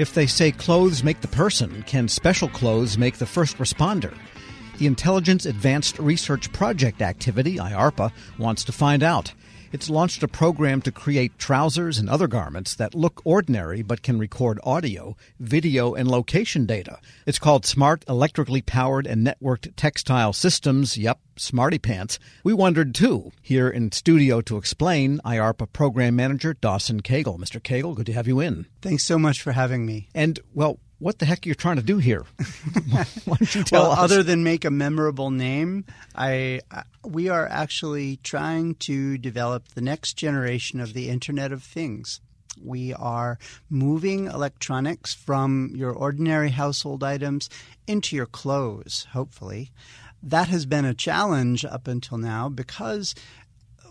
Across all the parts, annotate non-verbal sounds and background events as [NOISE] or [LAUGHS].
If they say clothes make the person, can special clothes make the first responder? The Intelligence Advanced Research Project activity, IARPA, wants to find out. It's launched a program to create trousers and other garments that look ordinary but can record audio, video, and location data. It's called Smart Electrically Powered and Networked Textile Systems. Yep, Smarty Pants. We wondered too. Here in studio to explain, IARPA Program Manager Dawson Cagle. Mr. Cagle, good to have you in. Thanks so much for having me. And, well, what the heck you're you trying to do here? [LAUGHS] Why don't you tell well, us? other than make a memorable name, I, I we are actually trying to develop the next generation of the Internet of Things. We are moving electronics from your ordinary household items into your clothes, hopefully. That has been a challenge up until now because,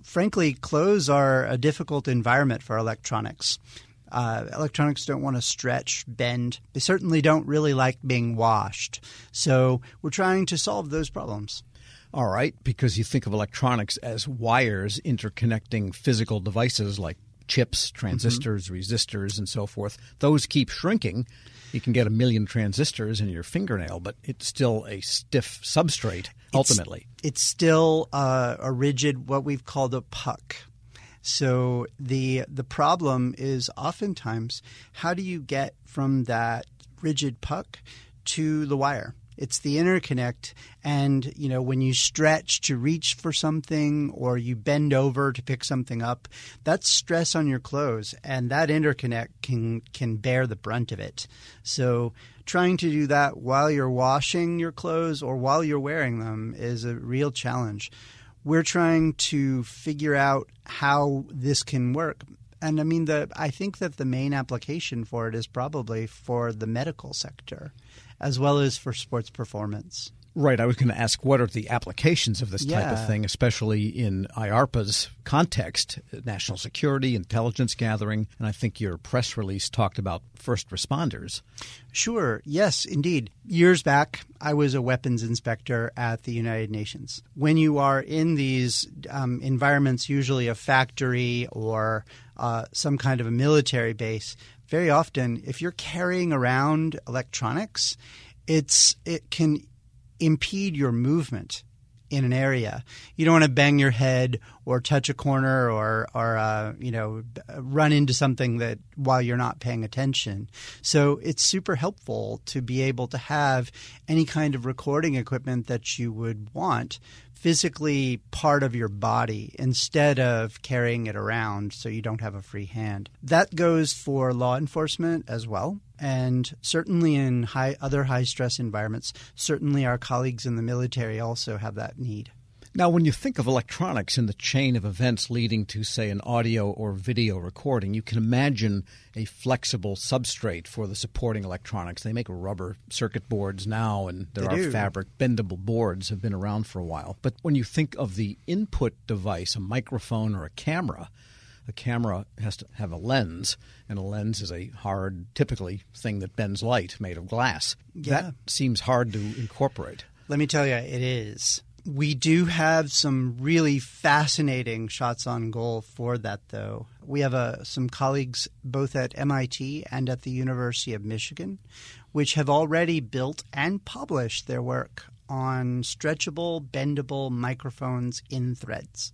frankly, clothes are a difficult environment for electronics. Uh, electronics don't want to stretch, bend. They certainly don't really like being washed. So we're trying to solve those problems. All right, because you think of electronics as wires interconnecting physical devices like chips, transistors, mm-hmm. resistors, and so forth. Those keep shrinking. You can get a million transistors in your fingernail, but it's still a stiff substrate ultimately. It's, it's still uh, a rigid, what we've called a puck. So the the problem is oftentimes how do you get from that rigid puck to the wire? It's the interconnect, and you know when you stretch to reach for something or you bend over to pick something up, that's stress on your clothes, and that interconnect can can bear the brunt of it. So trying to do that while you're washing your clothes or while you're wearing them is a real challenge we're trying to figure out how this can work. And I mean, the I think that the main application for it is probably for the medical sector, as well as for sports performance. Right. I was going to ask what are the applications of this yeah. type of thing, especially in IARPA's context, national security, intelligence gathering, and I think your press release talked about first responders. Sure. Yes, indeed. Years back, I was a weapons inspector at the United Nations. When you are in these um, environments, usually a factory or uh, some kind of a military base, very often, if you're carrying around electronics, it's it can impede your movement in an area. You don't want to bang your head or touch a corner or or uh, you know run into something that while you're not paying attention. So it's super helpful to be able to have any kind of recording equipment that you would want physically part of your body instead of carrying it around so you don't have a free hand. That goes for law enforcement as well. And certainly in high, other high stress environments, certainly our colleagues in the military also have that need. Now, when you think of electronics in the chain of events leading to, say, an audio or video recording, you can imagine a flexible substrate for the supporting electronics. They make rubber circuit boards now, and there they are do. fabric bendable boards have been around for a while. But when you think of the input device, a microphone or a camera, a camera has to have a lens, and a lens is a hard, typically thing that bends light made of glass. Yeah. That seems hard to incorporate. Let me tell you, it is. We do have some really fascinating shots on goal for that, though. We have uh, some colleagues both at MIT and at the University of Michigan, which have already built and published their work on stretchable, bendable microphones in threads.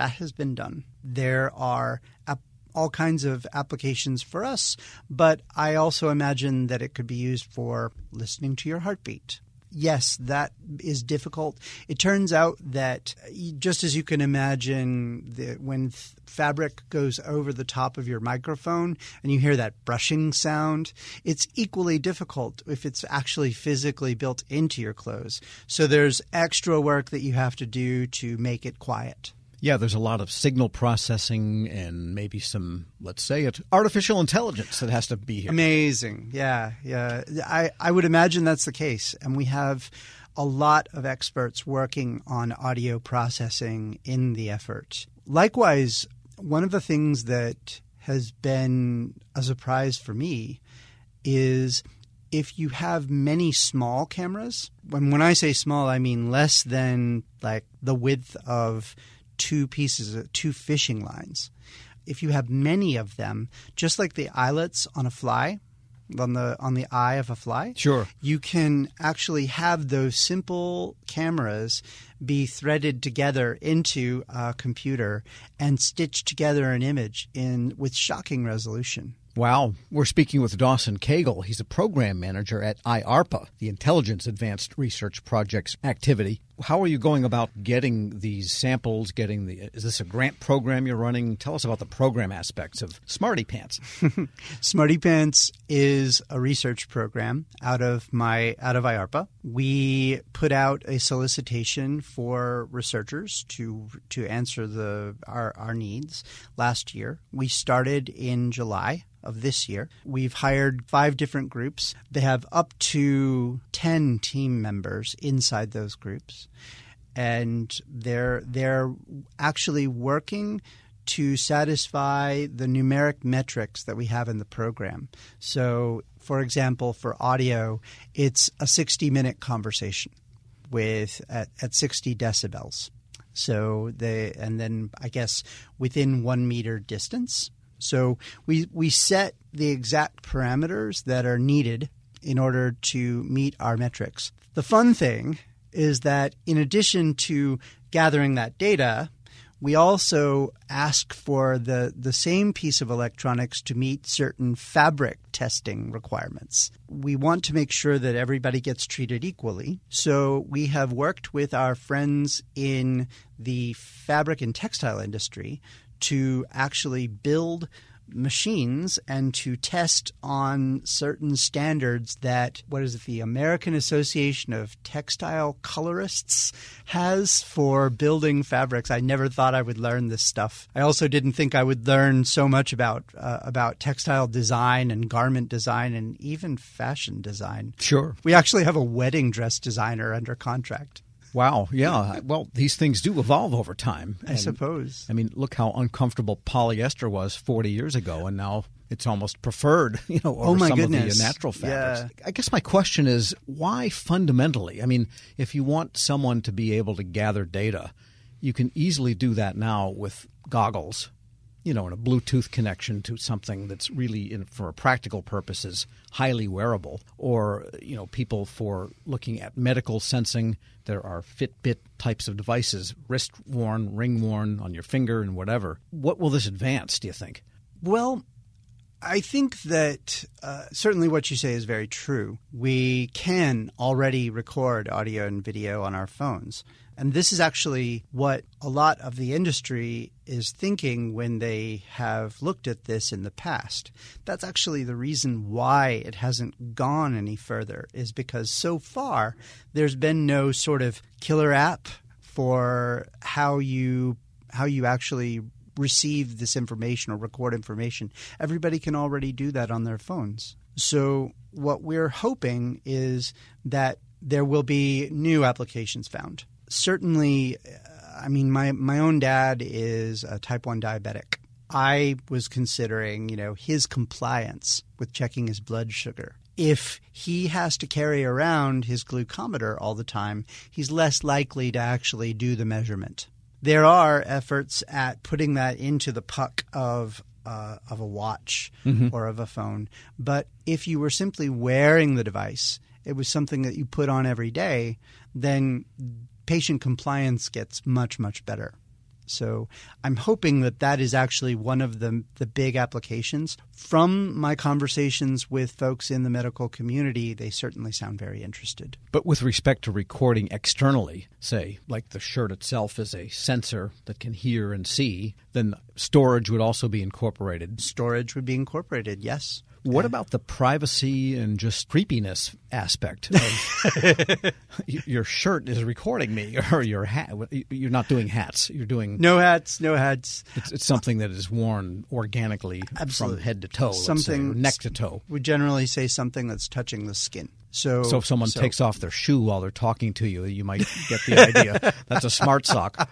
That has been done. There are ap- all kinds of applications for us, but I also imagine that it could be used for listening to your heartbeat yes, that is difficult. It turns out that just as you can imagine that when th- fabric goes over the top of your microphone and you hear that brushing sound, it's equally difficult if it's actually physically built into your clothes. So there's extra work that you have to do to make it quiet. Yeah, there's a lot of signal processing and maybe some, let's say it, artificial intelligence that has to be here. Amazing. Yeah, yeah. I, I would imagine that's the case. And we have a lot of experts working on audio processing in the effort. Likewise, one of the things that has been a surprise for me is if you have many small cameras, when, when I say small, I mean less than like the width of two pieces, of, two fishing lines. If you have many of them, just like the eyelets on a fly, on the on the eye of a fly. Sure. You can actually have those simple cameras be threaded together into a computer and stitch together an image in with shocking resolution. Wow. We're speaking with Dawson Cagle. He's a program manager at IARPA, the Intelligence Advanced Research Projects activity. How are you going about getting these samples? Getting the is this a grant program you're running? Tell us about the program aspects of Smarty Pants. [LAUGHS] Smarty Pants is a research program out of my out of IARPA. We put out a solicitation for researchers to to answer the our, our needs last year. We started in July of this year. We've hired five different groups. They have up to 10 team members inside those groups. And they're they're actually working to satisfy the numeric metrics that we have in the program. So, for example, for audio, it's a 60 minute conversation with at, at 60 decibels. So they and then I guess within one meter distance. So we we set the exact parameters that are needed in order to meet our metrics. The fun thing is that in addition to gathering that data, we also ask for the, the same piece of electronics to meet certain fabric testing requirements. We want to make sure that everybody gets treated equally. So we have worked with our friends in the fabric and textile industry to actually build machines and to test on certain standards that what is it the American Association of Textile Colorists has for building fabrics. I never thought I would learn this stuff. I also didn't think I would learn so much about uh, about textile design and garment design and even fashion design. Sure. We actually have a wedding dress designer under contract. Wow. Yeah. Well, these things do evolve over time. I suppose. I mean, look how uncomfortable polyester was 40 years ago, and now it's almost preferred, [LAUGHS] you know, oh, over oh my some goodness. of the natural fabrics. Yeah. I guess my question is why fundamentally? I mean, if you want someone to be able to gather data, you can easily do that now with goggles you know, in a Bluetooth connection to something that's really, in, for practical purposes, highly wearable, or you know, people for looking at medical sensing. There are Fitbit types of devices, wrist worn, ring worn on your finger, and whatever. What will this advance? Do you think? Well, I think that uh, certainly what you say is very true. We can already record audio and video on our phones. And this is actually what a lot of the industry is thinking when they have looked at this in the past. That's actually the reason why it hasn't gone any further, is because so far there's been no sort of killer app for how you how you actually receive this information or record information. Everybody can already do that on their phones. So what we're hoping is that there will be new applications found certainly, I mean, my, my own dad is a type 1 diabetic. I was considering, you know, his compliance with checking his blood sugar. If he has to carry around his glucometer all the time, he's less likely to actually do the measurement. There are efforts at putting that into the puck of uh, of a watch mm-hmm. or of a phone. But if you were simply wearing the device, it was something that you put on every day, then patient compliance gets much, much better. So I'm hoping that that is actually one of the, the big applications. From my conversations with folks in the medical community, they certainly sound very interested. But with respect to recording externally, say, like the shirt itself is a sensor that can hear and see, then storage would also be incorporated. Storage would be incorporated, yes. What about the privacy and just creepiness aspect? Of [LAUGHS] your shirt is recording me, [LAUGHS] or your hat. You're not doing hats. You're doing no hats, no hats. It's, it's something that is worn organically Absolutely. from head to toe, something say, neck to toe. We generally say something that's touching the skin. So, so if someone so. takes off their shoe while they're talking to you, you might get the [LAUGHS] idea. That's a smart sock.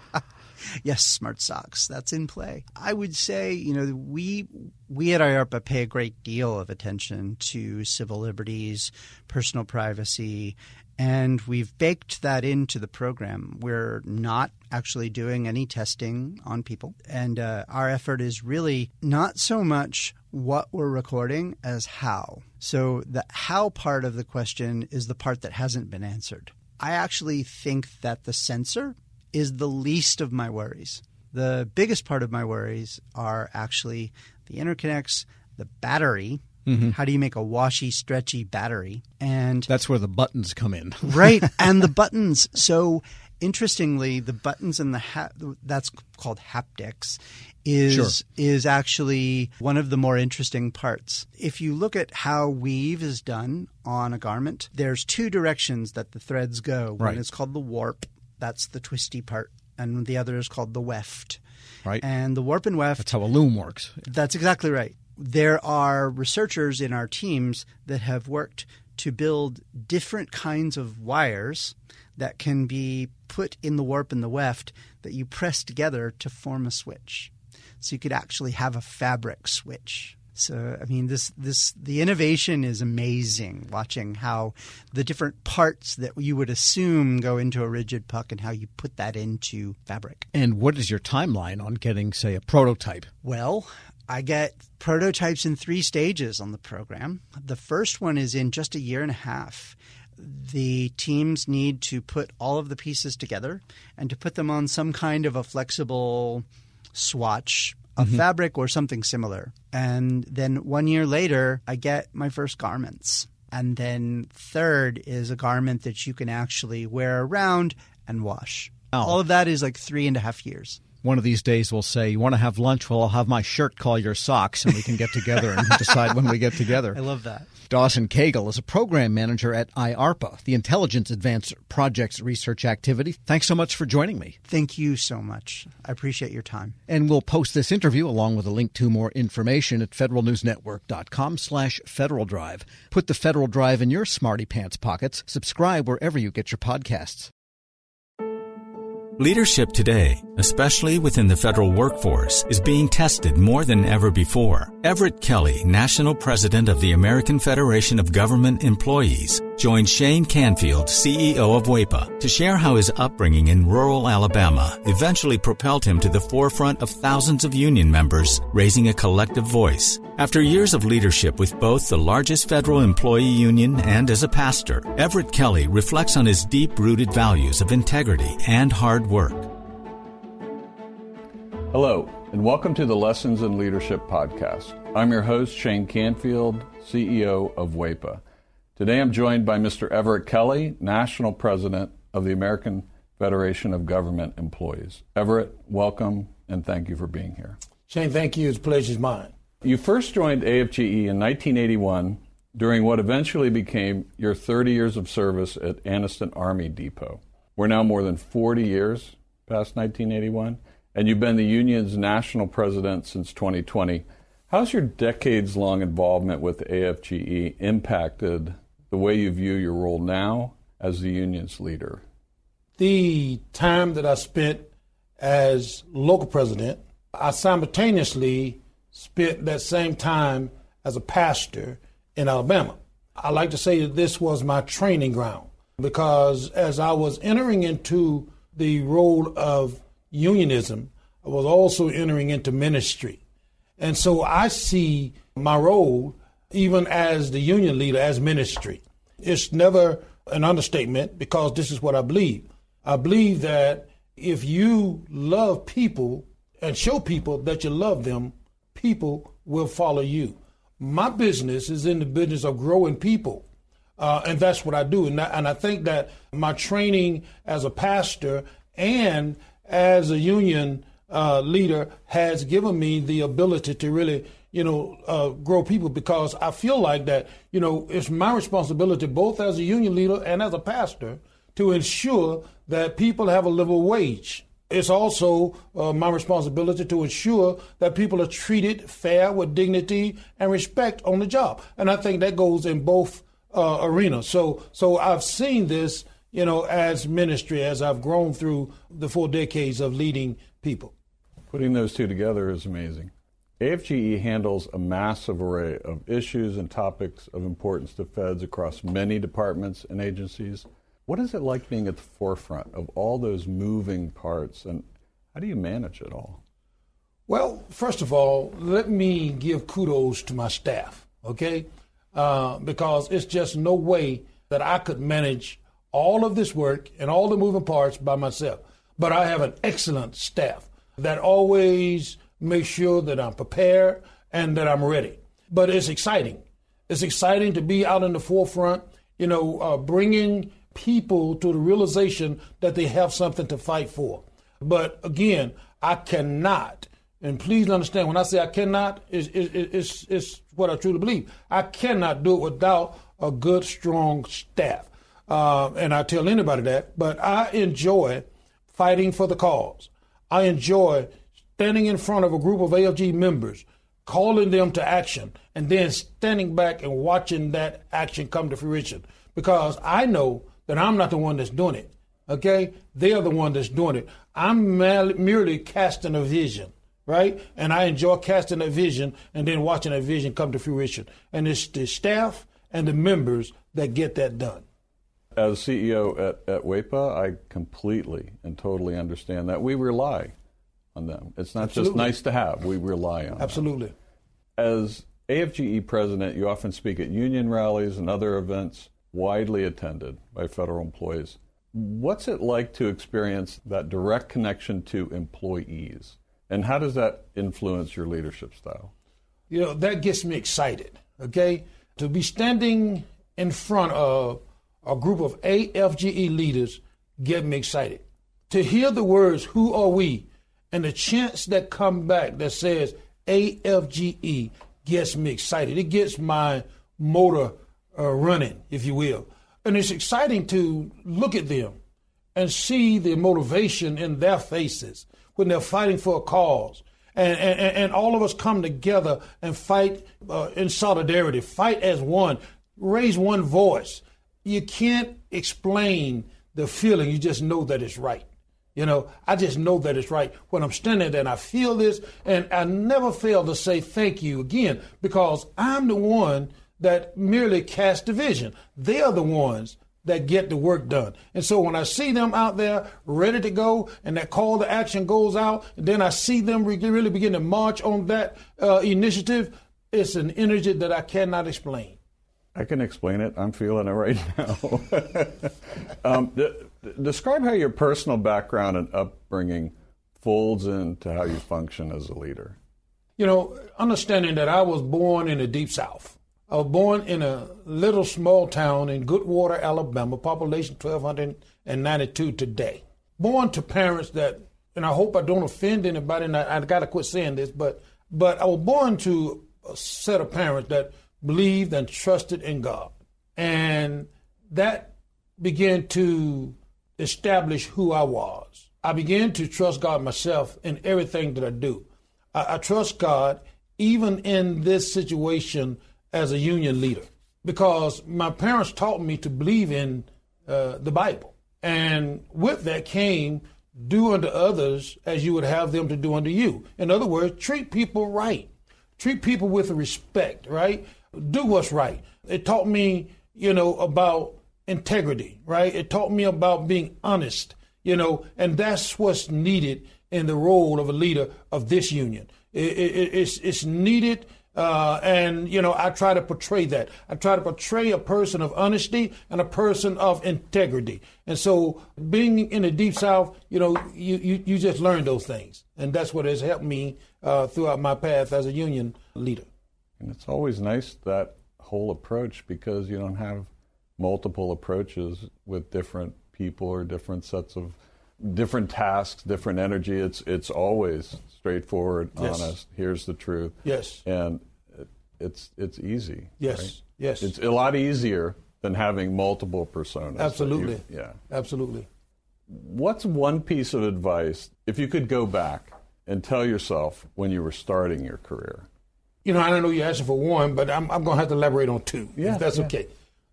[LAUGHS] yes, smart socks. That's in play. I would say, you know, we we at IARPA pay a great deal of attention to civil liberties, personal privacy, and we've baked that into the program. We're not actually doing any testing on people. And uh, our effort is really not so much what we're recording as how. So the how part of the question is the part that hasn't been answered. I actually think that the sensor is the least of my worries. The biggest part of my worries are actually the interconnects, the battery, Mm-hmm. How do you make a washy, stretchy battery? And that's where the buttons come in. [LAUGHS] right. And the buttons. So interestingly, the buttons and the ha- that's called haptics is sure. is actually one of the more interesting parts. If you look at how weave is done on a garment, there's two directions that the threads go. One right. is called the warp, that's the twisty part, and the other is called the weft. Right. And the warp and weft That's how a loom works. That's exactly right there are researchers in our teams that have worked to build different kinds of wires that can be put in the warp and the weft that you press together to form a switch. So you could actually have a fabric switch. So uh, I mean this this the innovation is amazing watching how the different parts that you would assume go into a rigid puck and how you put that into fabric. And what is your timeline on getting say a prototype? Well, I get prototypes in three stages on the program. The first one is in just a year and a half. The teams need to put all of the pieces together and to put them on some kind of a flexible swatch of mm-hmm. fabric or something similar. And then one year later, I get my first garments. And then third is a garment that you can actually wear around and wash. Oh. All of that is like three and a half years one of these days we'll say, "You want to have lunch? Well, I'll have my shirt call your socks, and we can get together and [LAUGHS] decide when we get together." I love that. Dawson Cagle is a program manager at IARPA, the Intelligence Advanced Projects Research Activity. Thanks so much for joining me. Thank you so much. I appreciate your time. And we'll post this interview along with a link to more information at federalnewsnetwork.com slash Federal Drive. Put the Federal Drive in your smarty pants pockets. Subscribe wherever you get your podcasts. Leadership today, especially within the federal workforce, is being tested more than ever before. Everett Kelly, National President of the American Federation of Government Employees, joined Shane Canfield, CEO of WEPA, to share how his upbringing in rural Alabama eventually propelled him to the forefront of thousands of union members, raising a collective voice. After years of leadership with both the largest federal employee union and as a pastor, Everett Kelly reflects on his deep rooted values of integrity and hard work. Hello, and welcome to the Lessons in Leadership podcast. I'm your host, Shane Canfield, CEO of WEPA. Today I'm joined by Mr. Everett Kelly, National President of the American Federation of Government Employees. Everett, welcome and thank you for being here. Shane, thank you. It's a pleasure's mine. You first joined AFGE in 1981 during what eventually became your 30 years of service at Anniston Army Depot. We're now more than 40 years past 1981, and you've been the union's national president since 2020. How's your decades long involvement with AFGE impacted the way you view your role now as the union's leader? The time that I spent as local president, I simultaneously spent that same time as a pastor in Alabama. I like to say that this was my training ground because as I was entering into the role of unionism, I was also entering into ministry. And so I see my role even as the union leader, as ministry. It's never an understatement because this is what I believe. I believe that if you love people and show people that you love them, people will follow you. My business is in the business of growing people. Uh, and that's what I do. And, and I think that my training as a pastor and as a union uh, leader has given me the ability to really you know, uh, grow people because I feel like that, you know, it's my responsibility both as a union leader and as a pastor to ensure that people have a livable wage. It's also uh, my responsibility to ensure that people are treated fair with dignity and respect on the job. And I think that goes in both uh, arenas. So, so I've seen this, you know, as ministry as I've grown through the four decades of leading people. Putting those two together is amazing. AFGE handles a massive array of issues and topics of importance to feds across many departments and agencies. What is it like being at the forefront of all those moving parts, and how do you manage it all? Well, first of all, let me give kudos to my staff, okay? Uh, because it's just no way that I could manage all of this work and all the moving parts by myself. But I have an excellent staff that always makes sure that I'm prepared and that I'm ready. But it's exciting. It's exciting to be out in the forefront, you know, uh, bringing people to the realization that they have something to fight for. But again, I cannot, and please understand when I say I cannot, it's, it's, it's what I truly believe. I cannot do it without a good, strong staff. Uh, and I tell anybody that, but I enjoy fighting for the cause. I enjoy standing in front of a group of AFG members, calling them to action, and then standing back and watching that action come to fruition. Because I know that I'm not the one that's doing it. Okay? They're the one that's doing it. I'm merely casting a vision, right? And I enjoy casting a vision and then watching that vision come to fruition. And it's the staff and the members that get that done. As CEO at, at WEPA, I completely and totally understand that. We rely on them. It's not Absolutely. just nice to have, we rely on Absolutely. Them. As AFGE president, you often speak at union rallies and other events widely attended by federal employees. What's it like to experience that direct connection to employees? And how does that influence your leadership style? You know, that gets me excited, okay? To be standing in front of a group of AFGE leaders get me excited. To hear the words, who are we? And the chants that come back that says AFGE gets me excited. It gets my motor uh, running, if you will. And it's exciting to look at them and see the motivation in their faces when they're fighting for a cause. And, and, and all of us come together and fight uh, in solidarity, fight as one, raise one voice. You can't explain the feeling, you just know that it's right. You know, I just know that it's right when I'm standing there and I feel this, and I never fail to say thank you again because I'm the one that merely cast the vision. They are the ones that get the work done. And so when I see them out there ready to go and that call to action goes out, and then I see them really begin to march on that uh, initiative, it's an energy that I cannot explain. I can explain it. I'm feeling it right [LAUGHS] now. um, describe how your personal background and upbringing folds into how you function as a leader. You know, understanding that I was born in the deep south. I was born in a little small town in Goodwater, Alabama, population 1,292 today. Born to parents that, and I hope I don't offend anybody, and I, I got to quit saying this, but but I was born to a set of parents that believed and trusted in God, and that began to establish who I was. I began to trust God myself in everything that I do. I, I trust God even in this situation as a union leader because my parents taught me to believe in uh, the Bible. And with that came do unto others as you would have them to do unto you. In other words, treat people right. Treat people with respect, right? Do what's right. It taught me, you know, about integrity, right? It taught me about being honest, you know, and that's what's needed in the role of a leader of this union. It, it, it's, it's needed. Uh, and you know, I try to portray that. I try to portray a person of honesty and a person of integrity. And so, being in the deep south, you know, you you, you just learn those things, and that's what has helped me uh, throughout my path as a union leader. And it's always nice that whole approach because you don't have multiple approaches with different people or different sets of different tasks, different energy. It's it's always straightforward, yes. honest. Here's the truth. Yes. And it's it's easy. Yes. Right? Yes. It's a lot easier than having multiple personas. Absolutely. You, yeah. Absolutely. What's one piece of advice if you could go back and tell yourself when you were starting your career? You know, I don't know you're asking for one, but I'm, I'm going to have to elaborate on two, yeah, if that's yeah. okay.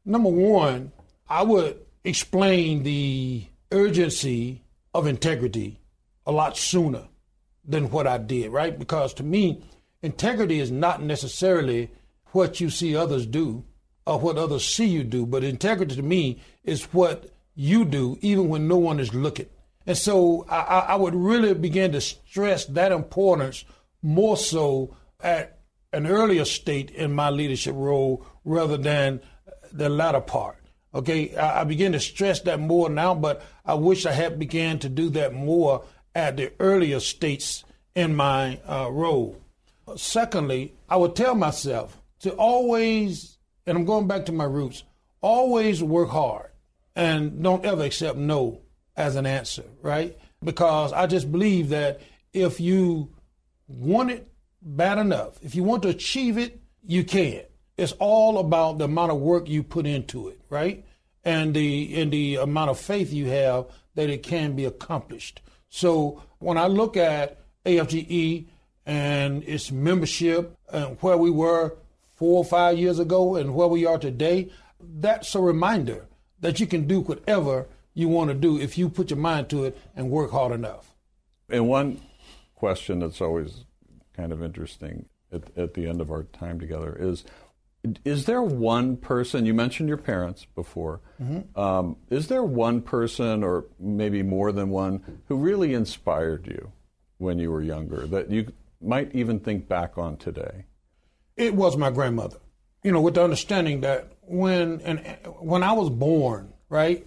Number one, I would explain the urgency of integrity a lot sooner than what I did, right? Because to me, integrity is not necessarily what you see others do or what others see you do, but integrity to me is what you do even when no one is looking. And so I, I would really begin to stress that importance more so at an earlier state in my leadership role rather than the latter part. Okay, I, I begin to stress that more now, but I wish I had began to do that more at the earlier states in my uh, role. Secondly, I would tell myself to always, and I'm going back to my roots, always work hard and don't ever accept no as an answer, right? Because I just believe that if you want it bad enough, if you want to achieve it, you can. It's all about the amount of work you put into it, right? And the and the amount of faith you have that it can be accomplished. So when I look at AFGE and its membership and where we were four or five years ago and where we are today, that's a reminder that you can do whatever you want to do if you put your mind to it and work hard enough. And one question that's always kind of interesting at, at the end of our time together is is there one person you mentioned your parents before mm-hmm. um, is there one person or maybe more than one who really inspired you when you were younger that you might even think back on today it was my grandmother you know with the understanding that when and when i was born right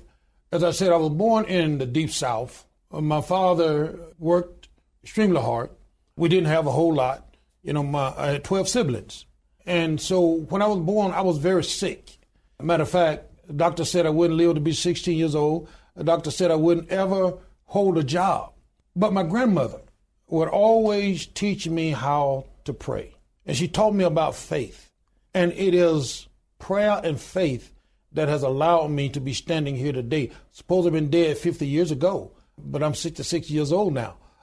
as I said, I was born in the deep south. My father worked extremely hard. We didn't have a whole lot. You know, my, I had 12 siblings. And so when I was born, I was very sick. Matter of fact, the doctor said I wouldn't live to be 16 years old. The doctor said I wouldn't ever hold a job. But my grandmother would always teach me how to pray. And she taught me about faith. And it is prayer and faith that has allowed me to be standing here today. Suppose I've been dead 50 years ago, but I'm 66 years old now.